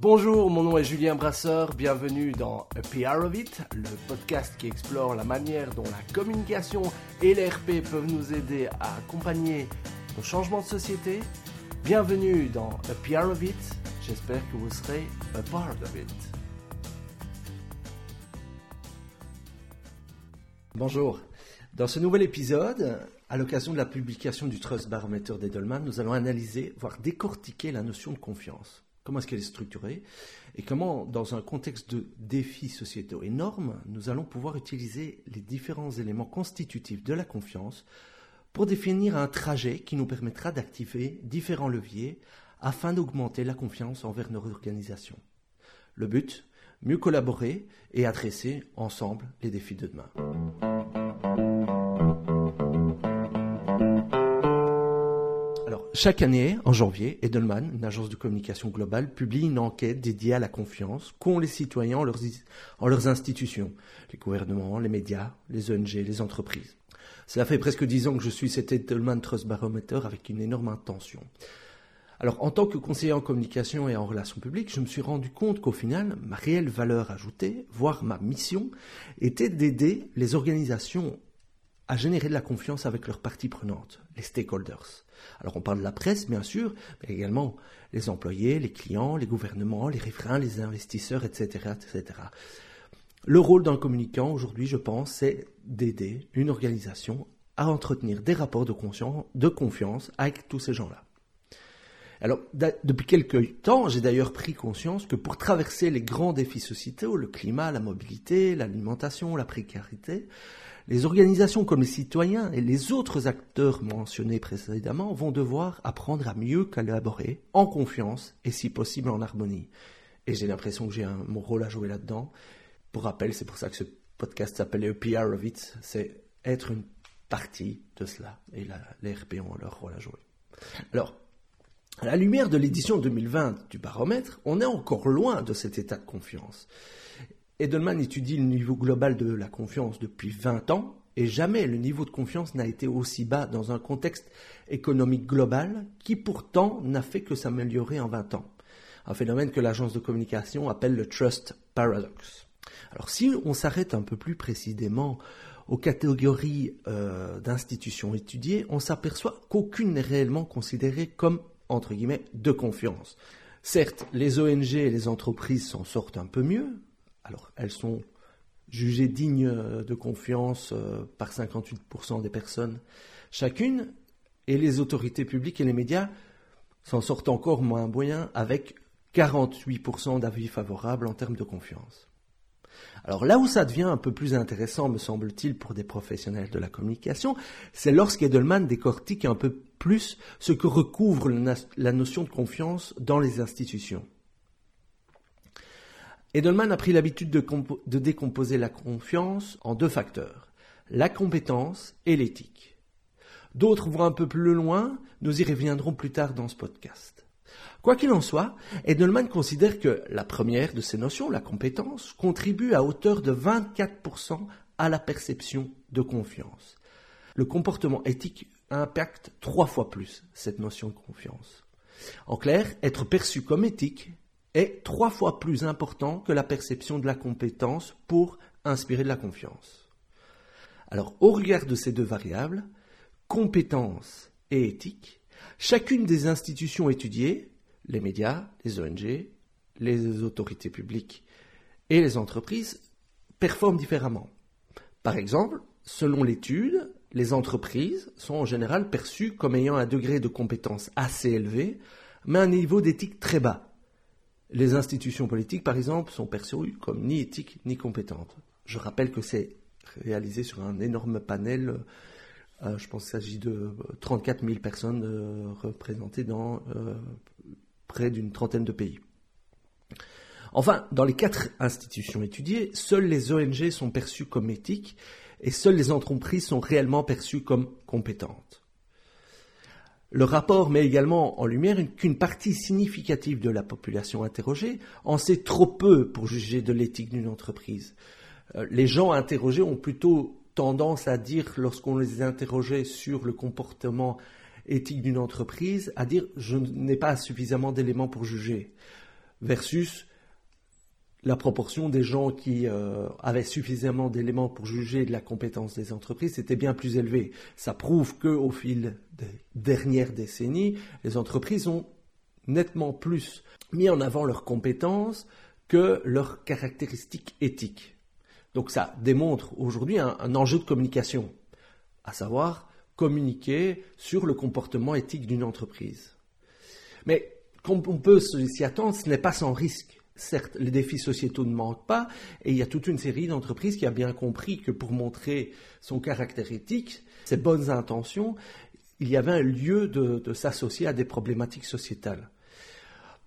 Bonjour, mon nom est Julien Brasseur, bienvenue dans A PR of It, le podcast qui explore la manière dont la communication et l'RP peuvent nous aider à accompagner nos changements de société. Bienvenue dans A PR of It, j'espère que vous serez a part of it. Bonjour, dans ce nouvel épisode, à l'occasion de la publication du Trust Barometer d'Edelman, nous allons analyser, voire décortiquer la notion de confiance comment est-ce qu'elle est structurée, et comment, dans un contexte de défis sociétaux énormes, nous allons pouvoir utiliser les différents éléments constitutifs de la confiance pour définir un trajet qui nous permettra d'activer différents leviers afin d'augmenter la confiance envers nos organisations. Le but, mieux collaborer et adresser ensemble les défis de demain. Chaque année, en janvier, Edelman, une agence de communication globale, publie une enquête dédiée à la confiance qu'ont les citoyens en leurs, institutions, les gouvernements, les médias, les ONG, les entreprises. Cela fait presque dix ans que je suis cet Edelman Trust Barometer avec une énorme intention. Alors, en tant que conseiller en communication et en relations publiques, je me suis rendu compte qu'au final, ma réelle valeur ajoutée, voire ma mission, était d'aider les organisations à générer de la confiance avec leurs parties prenantes, les stakeholders. Alors on parle de la presse, bien sûr, mais également les employés, les clients, les gouvernements, les riverains, les investisseurs, etc. etc. Le rôle d'un communicant aujourd'hui, je pense, c'est d'aider une organisation à entretenir des rapports de, de confiance avec tous ces gens-là. Alors, depuis quelques temps, j'ai d'ailleurs pris conscience que pour traverser les grands défis sociétaux, le climat, la mobilité, l'alimentation, la précarité, les organisations comme les citoyens et les autres acteurs mentionnés précédemment vont devoir apprendre à mieux collaborer en confiance et si possible en harmonie. Et j'ai l'impression que j'ai mon rôle à jouer là-dedans. Pour rappel, c'est pour ça que ce podcast s'appelle A PR of It, c'est être une partie de cela. Et les RP ont leur rôle à jouer. Alors, à la lumière de l'édition 2020 du baromètre, on est encore loin de cet état de confiance. Edelman étudie le niveau global de la confiance depuis 20 ans et jamais le niveau de confiance n'a été aussi bas dans un contexte économique global qui pourtant n'a fait que s'améliorer en 20 ans. Un phénomène que l'agence de communication appelle le Trust Paradox. Alors si on s'arrête un peu plus précisément aux catégories euh, d'institutions étudiées, on s'aperçoit qu'aucune n'est réellement considérée comme, entre guillemets, de confiance. Certes, les ONG et les entreprises s'en sortent un peu mieux, alors, elles sont jugées dignes de confiance euh, par 58% des personnes chacune, et les autorités publiques et les médias s'en sortent encore moins bien avec 48% d'avis favorables en termes de confiance. Alors là où ça devient un peu plus intéressant, me semble-t-il, pour des professionnels de la communication, c'est lorsqu'Edelman décortique un peu plus ce que recouvre la notion de confiance dans les institutions. Edelman a pris l'habitude de, décomposer la confiance en deux facteurs, la compétence et l'éthique. D'autres vont un peu plus loin, nous y reviendrons plus tard dans ce podcast. Quoi qu'il en soit, Edelman considère que la première de ces notions, la compétence, contribue à hauteur de 24% à la perception de confiance. Le comportement éthique impacte trois fois plus cette notion de confiance. En clair, être perçu comme éthique est trois fois plus important que la perception de la compétence pour inspirer de la confiance. Alors, au regard de ces deux variables, compétence et éthique, chacune des institutions étudiées, les médias, les ONG, les autorités publiques et les entreprises, performent différemment. Par exemple, selon l'étude, les entreprises sont en général perçues comme ayant un degré de compétence assez élevé, mais un niveau d'éthique très bas. Les institutions politiques, par exemple, sont perçues comme ni éthiques ni compétentes. Je rappelle que c'est réalisé sur un énorme panel. Euh, je pense qu'il s'agit de 34 000 personnes euh, représentées dans euh, près d'une trentaine de pays. Enfin, dans les quatre institutions étudiées, seules les ONG sont perçues comme éthiques et seules les entreprises sont réellement perçues comme compétentes. Le rapport met également en lumière qu'une partie significative de la population interrogée en sait trop peu pour juger de l'éthique d'une entreprise. Euh, les gens interrogés ont plutôt tendance à dire, lorsqu'on les interrogeait sur le comportement éthique d'une entreprise, à dire je n'ai pas suffisamment d'éléments pour juger. versus la proportion des gens qui euh, avaient suffisamment d'éléments pour juger de la compétence des entreprises était bien plus élevée. Ça prouve qu'au fil des dernières décennies, les entreprises ont nettement plus mis en avant leurs compétences que leurs caractéristiques éthiques. Donc ça démontre aujourd'hui un, un enjeu de communication, à savoir communiquer sur le comportement éthique d'une entreprise. Mais comme on peut s'y attendre, ce n'est pas sans risque. Certes, les défis sociétaux ne manquent pas, et il y a toute une série d'entreprises qui a bien compris que pour montrer son caractère éthique, ses bonnes intentions, il y avait un lieu de, s'associer à des problématiques sociétales.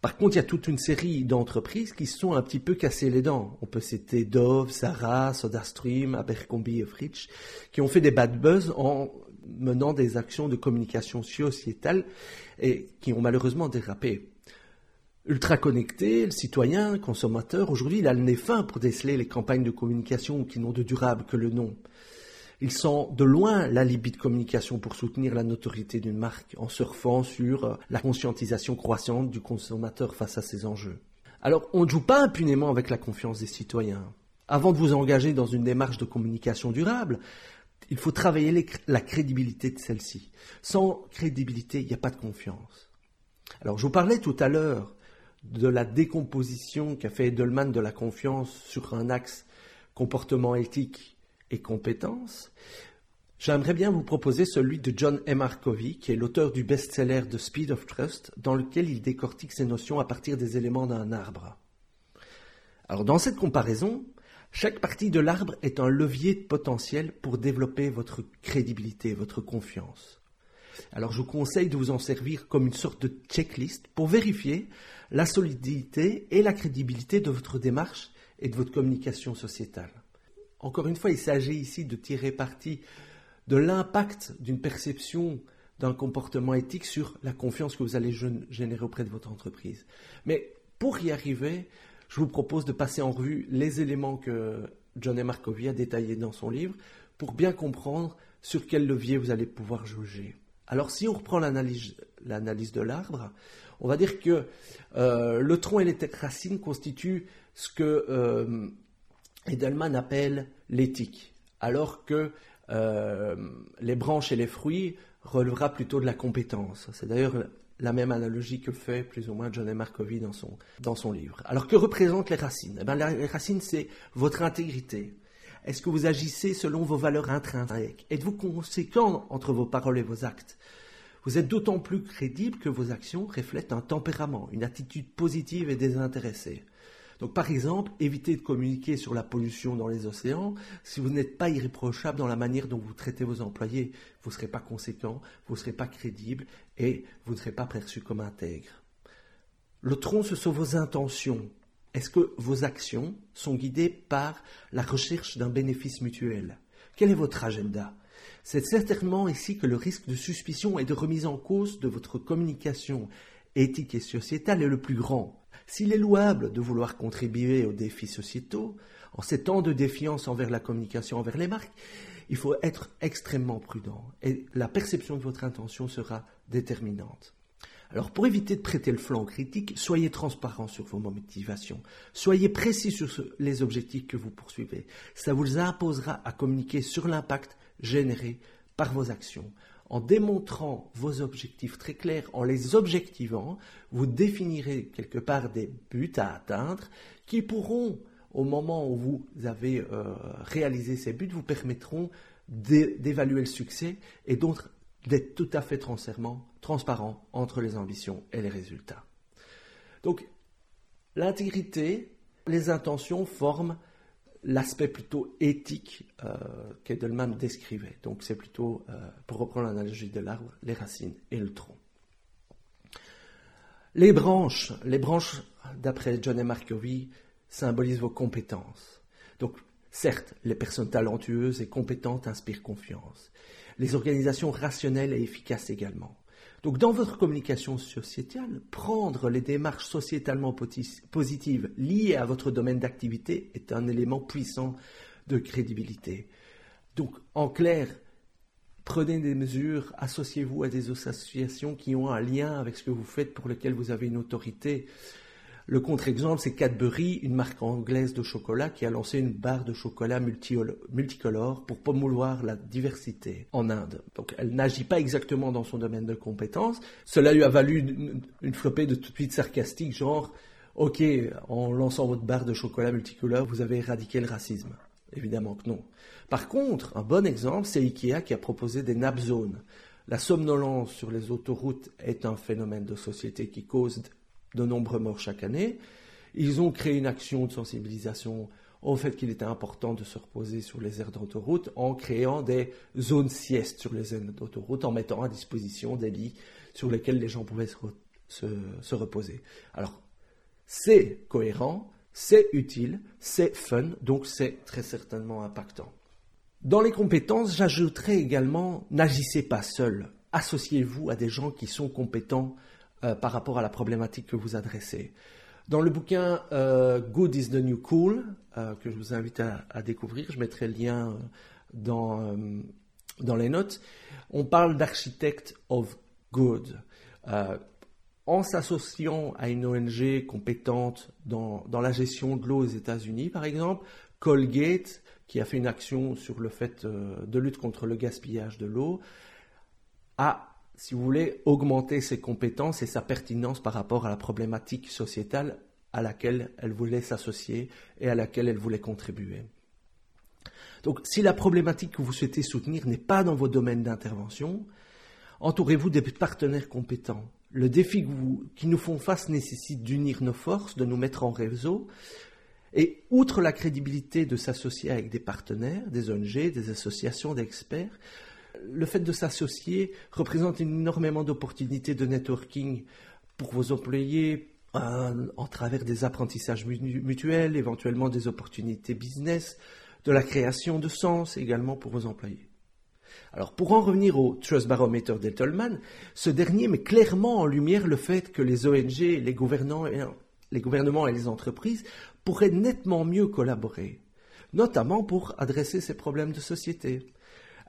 Par contre, il y a toute une série d'entreprises qui se sont un petit peu cassées les dents. On peut citer Dove, Sarah, SodaStream, Abercrombie et Fritsch, qui ont fait des bad buzz en menant des actions de communication sociétale et qui ont malheureusement dérapé ultra connecté, le citoyen, le consommateur, aujourd'hui, il a le nez fin pour déceler les campagnes de communication qui n'ont de durable que le nom. Il sent de loin l'alibi de communication pour soutenir la notoriété d'une marque en surfant sur euh, la conscientisation croissante du consommateur face à ces enjeux. Alors, on ne joue pas impunément avec la confiance des citoyens. Avant de vous engager dans une démarche de communication durable, il faut travailler la crédibilité de celle-ci. Sans crédibilité, il n'y a pas de confiance. Alors, je vous parlais tout à l'heure de la décomposition qu'a fait Edelman de la confiance sur un axe comportement éthique et compétence, j'aimerais bien vous proposer celui de John M. Covey, qui est l'auteur du best-seller The Speed of Trust, dans lequel il décortique ces notions à partir des éléments d'un arbre. Alors dans cette comparaison, chaque partie de l'arbre est un levier potentiel pour développer votre crédibilité, votre confiance. Alors je vous conseille de vous en servir comme une sorte de checklist pour vérifier la solidité et la crédibilité de votre démarche et de votre communication sociétale. Encore une fois, il s'agit ici de tirer parti de l'impact d'une perception d'un comportement éthique sur la confiance que vous allez générer auprès de votre entreprise. Mais pour y arriver, je vous propose de passer en revue les éléments que John M. Markovy a détaillés dans son livre pour bien comprendre sur quel levier vous allez pouvoir juger. Alors si on reprend l'analyse de l'arbre, on va dire que euh, le tronc et les racines constituent ce que euh, Edelman appelle l'éthique, alors que euh, les branches et les fruits relèvera plutôt de la compétence. C'est d'ailleurs la même analogie que fait plus ou moins John M. dans son, dans son livre. Alors que représentent les racines? Eh bien, Les racines, c'est votre intégrité. Est-ce que vous agissez selon vos valeurs intrinsèques? Êtes-vous conséquent entre vos paroles et vos actes? Vous êtes d'autant plus crédible que vos actions reflètent un tempérament, une attitude positive et désintéressée. Donc par exemple, évitez de communiquer sur la pollution dans les océans si vous n'êtes pas irréprochable dans la manière dont vous traitez vos employés. Vous ne serez pas conséquent, vous ne serez pas crédible et vous ne serez pas perçu comme intègre. Le tronc, ce sont vos intentions. Est-ce que vos actions sont guidées par la recherche d'un bénéfice mutuel? Quel est votre agenda? C'est certainement ici que le risque de suspicion et de remise en cause de votre communication éthique et sociétale est le plus grand. S'il est louable de vouloir contribuer aux défis sociétaux, en ces temps de défiance envers la communication envers les marques, il faut être extrêmement prudent et la perception de votre intention sera déterminante. Alors pour éviter de prêter le flanc aux critiques, soyez transparent sur vos motivations, soyez précis sur les objectifs que vous poursuivez. Ça vous imposera à communiquer sur l'impact générés par vos actions. En démontrant vos objectifs très clairs, en les objectivant, vous définirez quelque part des buts à atteindre qui pourront, au moment où vous avez euh, réalisé ces buts, vous permettront d'évaluer le succès et d'autres d'être tout à fait transparent entre les ambitions et les résultats. Donc, l'intégrité, les intentions forment l'aspect plutôt éthique euh, qu'Edelman décrivait. Donc c'est plutôt, euh, pour reprendre l'analogie de l'arbre, les racines et le tronc. Les branches, les branches, d'après John et Markovi, symbolisent vos compétences. Certes, les personnes talentueuses et compétentes inspirent confiance. Les organisations rationnelles et efficaces également. Donc dans votre communication sociétale, prendre les démarches sociétalement positives liées à votre domaine d'activité est un élément puissant de crédibilité. Donc en clair, prenez des mesures, associez-vous à des associations qui ont un lien avec ce que vous faites pour lequel vous avez une autorité. Le contre-exemple, c'est Cadbury, une marque anglaise de chocolat qui a lancé une barre de chocolat multicolore pour promouvoir la diversité en Inde. Donc elle n'agit pas exactement dans son domaine de compétences. Cela lui a valu une, une flopée de tout de suite sarcastique, genre Ok, en lançant votre barre de chocolat multicolore, vous avez éradiqué le racisme. Évidemment que non. Par contre, un bon exemple, c'est Ikea qui a proposé des nap zones. La somnolence sur les autoroutes est un phénomène de société qui cause de nombreux morts chaque année. Ils ont créé une action de sensibilisation au fait qu'il était important de se reposer sur les aires d'autoroute en créant des zones siestes sur les aires d'autoroute, en mettant à disposition des lits sur lesquels les gens pouvaient se, reposer. Alors, c'est cohérent, c'est utile, c'est fun, donc c'est très certainement impactant. Dans les compétences, j'ajouterai également n'agissez pas seul. Associez-vous à des gens qui sont compétents euh, par rapport à la problématique que vous adressez. Dans le bouquin euh, Good is the New Cool, euh, que je vous invite à, découvrir, je mettrai le lien dans, dans les notes, on parle d'architecte of good. en s'associant à une ONG compétente dans, dans la gestion de l'eau aux États-Unis, par exemple, Colgate, qui a fait une action sur le fait de lutte contre le gaspillage de l'eau, a si vous voulez, augmenter ses compétences et sa pertinence par rapport à la problématique sociétale à laquelle elle voulait s'associer et à laquelle elle voulait contribuer. Donc, si la problématique que vous souhaitez soutenir n'est pas dans vos domaines d'intervention, entourez-vous des partenaires compétents. Le défi qui nous font face nécessite d'unir nos forces, de nous mettre en réseau, et outre la crédibilité de s'associer avec des partenaires, des ONG, des associations d'experts, le fait de s'associer représente énormément d'opportunités de networking pour vos employés, en travers des apprentissages mutuels, éventuellement des opportunités business, de la création de sens également pour vos employés. Alors pour en revenir au Trust Barometer d'Ettelman, ce dernier met clairement en lumière le fait que les ONG, les gouvernements et les entreprises pourraient nettement mieux collaborer, notamment pour adresser ces problèmes de société.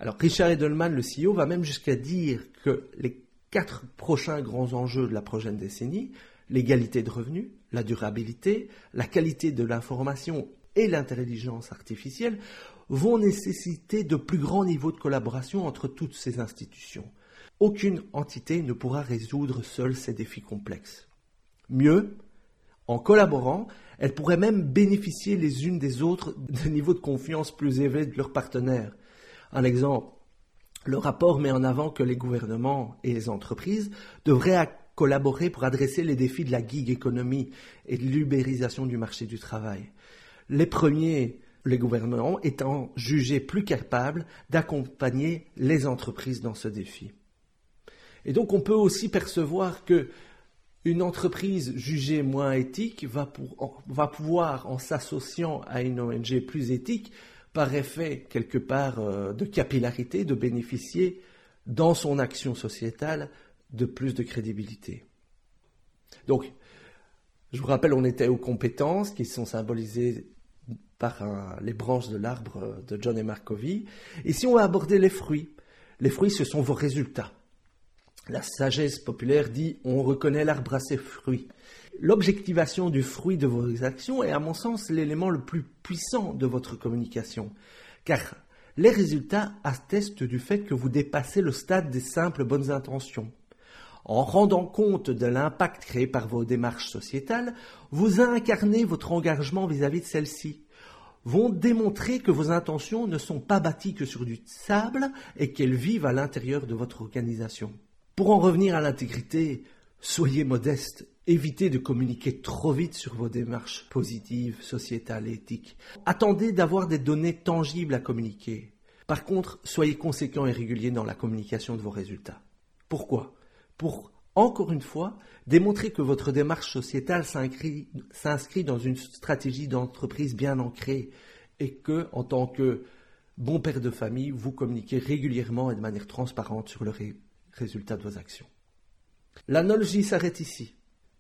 Alors Richard Edelman, le CEO, va même jusqu'à dire que les quatre prochains grands enjeux de la prochaine décennie, l'égalité de revenus, la durabilité, la qualité de l'information et l'intelligence artificielle, vont nécessiter de plus grands niveaux de collaboration entre toutes ces institutions. Aucune entité ne pourra résoudre seule ces défis complexes. Mieux, en collaborant, elles pourraient même bénéficier les unes des autres d'un niveau de confiance plus élevé de leurs partenaires, un exemple, le rapport met en avant que les gouvernements et les entreprises devraient collaborer pour adresser les défis de la gig économie et de l'ubérisation du marché du travail. Les premiers, les gouvernements, étant jugés plus capables d'accompagner les entreprises dans ce défi. Et donc on peut aussi percevoir que une entreprise jugée moins éthique va, va pouvoir, en s'associant à une ONG plus éthique, par effet quelque part euh, de capillarité, de bénéficier dans son action sociétale de plus de crédibilité. Donc, je vous rappelle, on était aux compétences qui sont symbolisées par les branches de l'arbre de John et Markovy. Et si on va aborder les fruits, les fruits, ce sont vos résultats. La sagesse populaire dit on reconnaît l'arbre à ses fruits. L'objectivation du fruit de vos actions est à mon sens l'élément le plus puissant de votre communication, car les résultats attestent du fait que vous dépassez le stade des simples bonnes intentions. En rendant compte de l'impact créé par vos démarches sociétales, vous incarnez votre engagement vis-à-vis de celles-ci, vont démontrer que vos intentions ne sont pas bâties que sur du sable et qu'elles vivent à l'intérieur de votre organisation. Pour en revenir à l'intégrité, soyez modeste Évitez de communiquer trop vite sur vos démarches positives, sociétales et éthiques. Attendez d'avoir des données tangibles à communiquer. Par contre, soyez conséquent et régulier dans la communication de vos résultats. Pourquoi? Pour, encore une fois, démontrer que votre démarche sociétale s'inscrit dans une stratégie d'entreprise bien ancrée et que, en tant que bon père de famille, vous communiquez régulièrement et de manière transparente sur le résultat de vos actions. L'analogie s'arrête ici.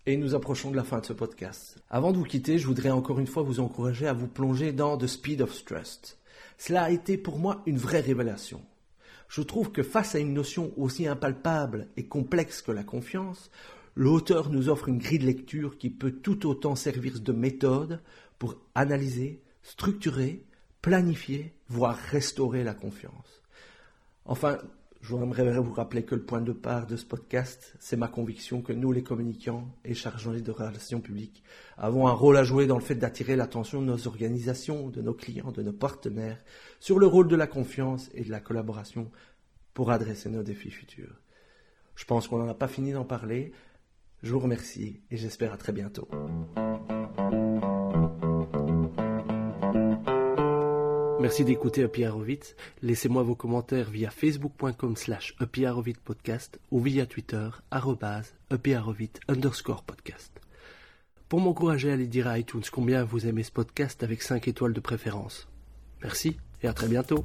Et nous approchons de la fin de ce podcast. Avant de vous quitter, je voudrais encore une fois vous encourager à vous plonger dans The Speed of Trust. Cela a été pour moi une vraie révélation. Je trouve que face à une notion aussi impalpable et complexe que la confiance, l'auteur nous offre une grille de lecture qui peut tout autant servir de méthode pour analyser, structurer, planifier, voire restaurer la confiance. Enfin, je voudrais vous rappeler que le point de part de ce podcast, c'est ma conviction que nous, les communicants et chargés de relations publiques, avons un rôle à jouer dans le fait d'attirer l'attention de nos organisations, de nos clients, de nos partenaires, sur le rôle de la confiance et de la collaboration pour adresser nos défis futurs. Je pense qu'on n'en a pas fini d'en parler. Je vous remercie et j'espère à très bientôt. Merci d'écouter Happy Laissez-moi vos commentaires via facebook.com slash podcast ou via Twitter arrobase underscore podcast. Pour m'encourager à aller dire à iTunes combien vous aimez ce podcast avec 5 étoiles de préférence. Merci et à très bientôt.